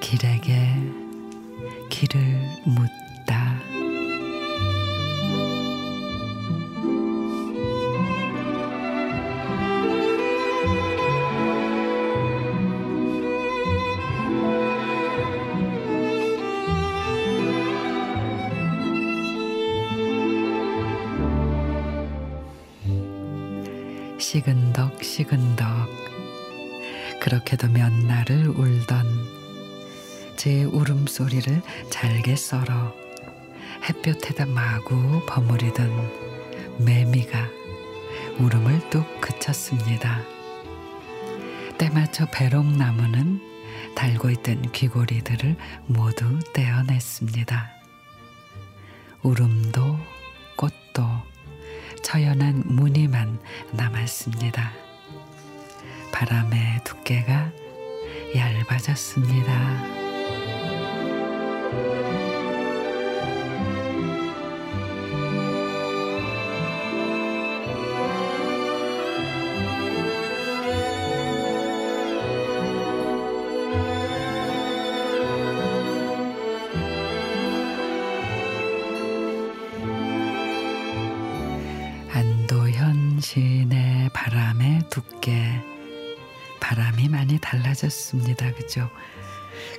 길에게 길을 묻 시근덕 시근덕 그렇게도 몇 날을 울던 제 울음소리를 잘게 썰어 햇볕에다 마구 버무리던 매미가 울음을 뚝 그쳤습니다. 때맞춰 배롱나무는 달고 있던 귀고리들을 모두 떼어냈습니다. 울음도 처연한 무늬만 남았습니다. 바람의 두께가 얇아졌습니다. 안도현 시인의 바람의 두께 바람이 많이 달라졌습니다. 그죠?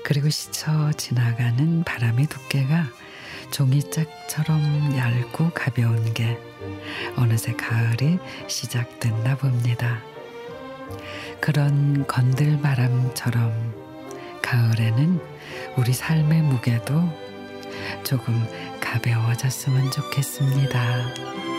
그리고 스쳐 지나가는 바람의 두께가 종이짝처럼 얇고 가벼운 게 어느새 가을이 시작됐나 봅니다. 그런 건들바람처럼 가을에는 우리 삶의 무게도 조금 가벼워졌으면 좋겠습니다.